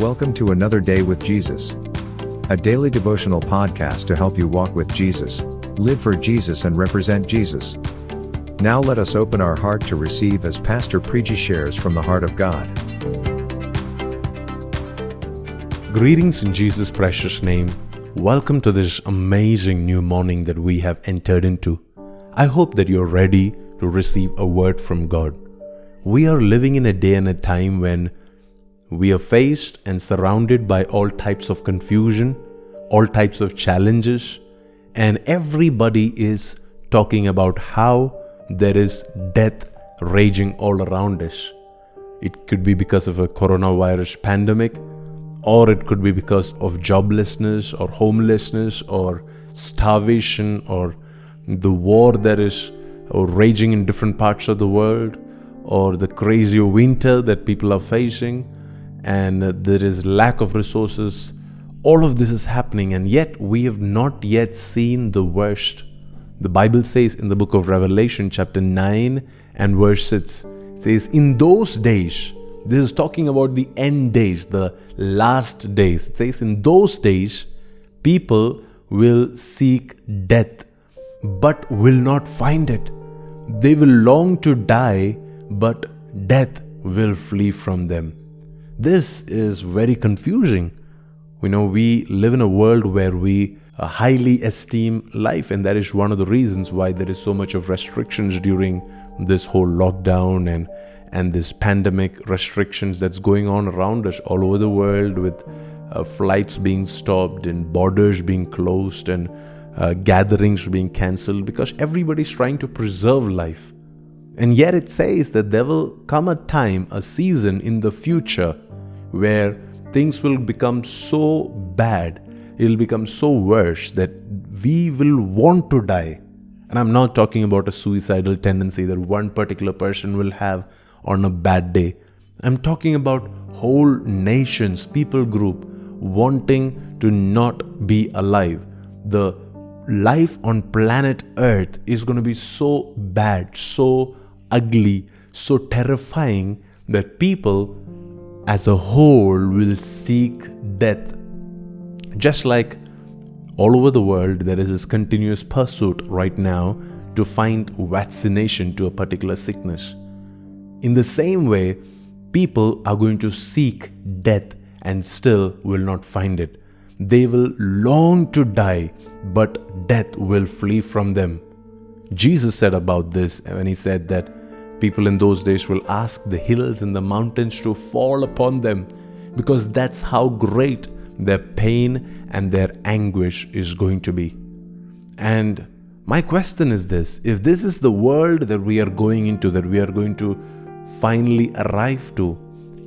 Welcome to another day with Jesus, a daily devotional podcast to help you walk with Jesus, live for Jesus, and represent Jesus. Now let us open our heart to receive as Pastor Preji shares from the heart of God. Greetings in Jesus' precious name. Welcome to this amazing new morning that we have entered into. I hope that you're ready to receive a word from God. We are living in a day and a time when we are faced and surrounded by all types of confusion, all types of challenges, and everybody is talking about how there is death raging all around us. It could be because of a coronavirus pandemic, or it could be because of joblessness, or homelessness, or starvation, or the war that is raging in different parts of the world, or the crazy winter that people are facing and there is lack of resources. All of this is happening and yet we have not yet seen the worst. The bible says in the book of revelation chapter 9 and verse 6 says in those days this is talking about the end days the last days. It says in those days people will seek death but will not find it. They will long to die but death will flee from them this is very confusing. We know we live in a world where we uh, highly esteem life, and that is one of the reasons why there is so much of restrictions during this whole lockdown and and this pandemic restrictions that's going on around us all over the world with uh, flights being stopped and borders being closed and uh, gatherings being cancelled because everybody's trying to preserve life. And yet it says that there will come a time, a season in the future where things will become so bad, it'll become so worse that we will want to die. And I'm not talking about a suicidal tendency that one particular person will have on a bad day. I'm talking about whole nations, people group wanting to not be alive. The life on planet Earth is going to be so bad, so ugly, so terrifying that people as a whole will seek death. Just like all over the world, there is this continuous pursuit right now to find vaccination to a particular sickness. In the same way, people are going to seek death and still will not find it. They will long to die, but death will flee from them. Jesus said about this when he said that People in those days will ask the hills and the mountains to fall upon them because that's how great their pain and their anguish is going to be. And my question is this if this is the world that we are going into, that we are going to finally arrive to,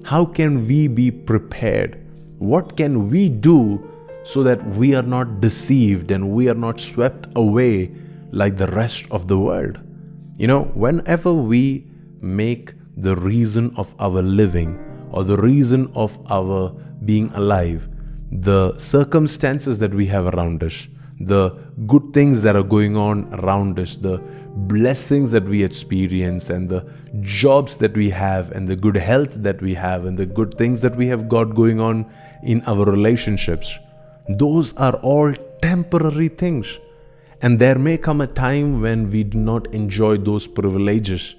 how can we be prepared? What can we do so that we are not deceived and we are not swept away like the rest of the world? You know, whenever we make the reason of our living or the reason of our being alive the circumstances that we have around us, the good things that are going on around us, the blessings that we experience, and the jobs that we have, and the good health that we have, and the good things that we have got going on in our relationships. Those are all temporary things. And there may come a time when we do not enjoy those privileges.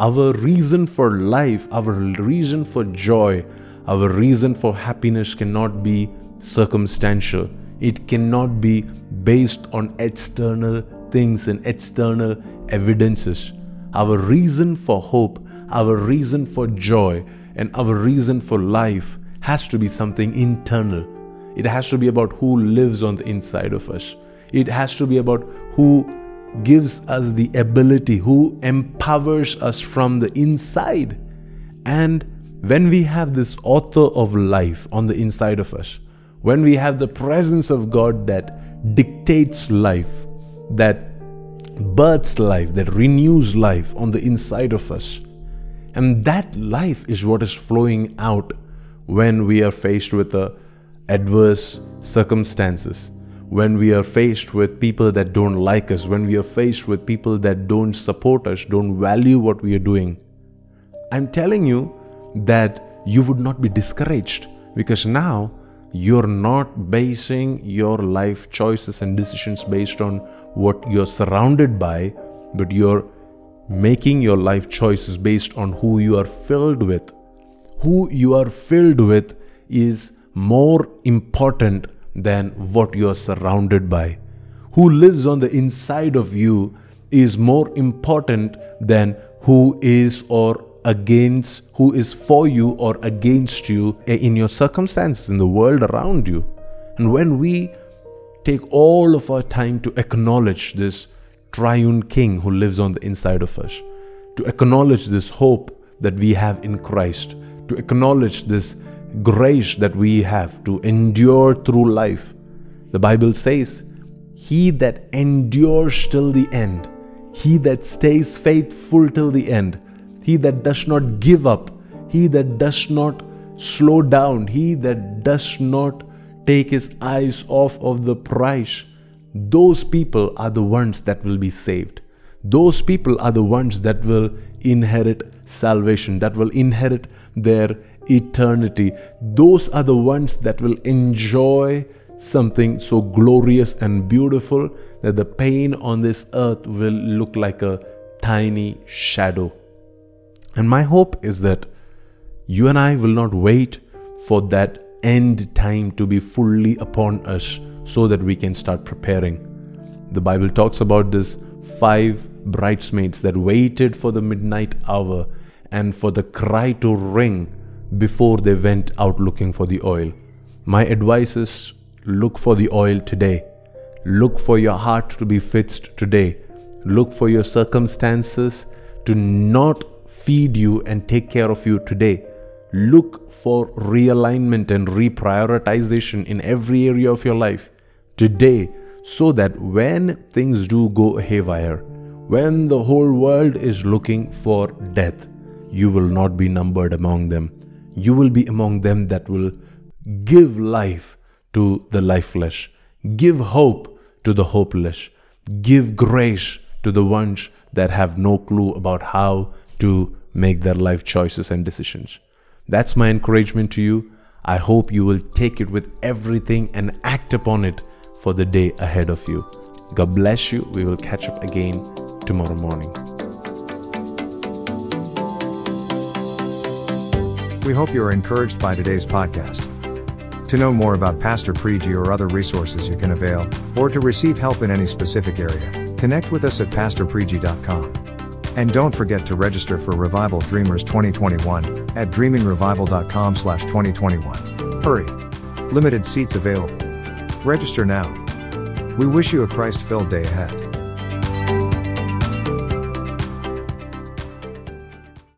Our reason for life, our reason for joy, our reason for happiness cannot be circumstantial. It cannot be based on external things and external evidences. Our reason for hope, our reason for joy, and our reason for life has to be something internal. It has to be about who lives on the inside of us. It has to be about who gives us the ability, who empowers us from the inside. And when we have this author of life on the inside of us, when we have the presence of God that dictates life, that births life, that renews life on the inside of us, and that life is what is flowing out when we are faced with adverse circumstances when we are faced with people that don't like us, when we are faced with people that don't support us, don't value what we are doing, I'm telling you that you would not be discouraged. Because now you're not basing your life choices and decisions based on what you're surrounded by, but you're making your life choices based on who you are filled with. Who you are filled with is more important than what you are surrounded by. Who lives on the inside of you is more important than who is or against, who is for you or against you in your circumstances, in the world around you. And when we take all of our time to acknowledge this triune King who lives on the inside of us, to acknowledge this hope that we have in Christ, to acknowledge this grace that we have to endure through life. The Bible says, He that endures till the end, he that stays faithful till the end, he that does not give up, he that does not slow down, he that does not take his eyes off of the prize, those people are the ones that will be saved. Those people are the ones that will inherit salvation, that will inherit their eternity. Those are the ones that will enjoy something so glorious and beautiful that the pain on this earth will look like a tiny shadow. And my hope is that you and I will not wait for that end time to be fully upon us so that we can start preparing. The Bible talks about this five bridesmaids that waited for the midnight hour and for the cry to ring before they went out looking for the oil. My advice is look for the oil today. Look for your heart to be fixed today. Look for your circumstances to not feed you and take care of you today. Look for realignment and reprioritization in every area of your life today so that when things do go haywire, when the whole world is looking for death, you will not be numbered among them. You will be among them that will give life to the lifeless, give hope to the hopeless, give grace to the ones that have no clue about how to make their life choices and decisions. That's my encouragement to you. I hope you will take it with everything and act upon it for the day ahead of you. God bless you. We will catch up again tomorrow morning. We hope you are encouraged by today's podcast. To know more about Pastor Preji or other resources you can avail, or to receive help in any specific area, connect with us at pastorpreji.com. And don't forget to register for Revival Dreamers 2021 at dreamingrevival.com slash 2021. Hurry! Limited seats available. Register now. We wish you a Christ filled day ahead.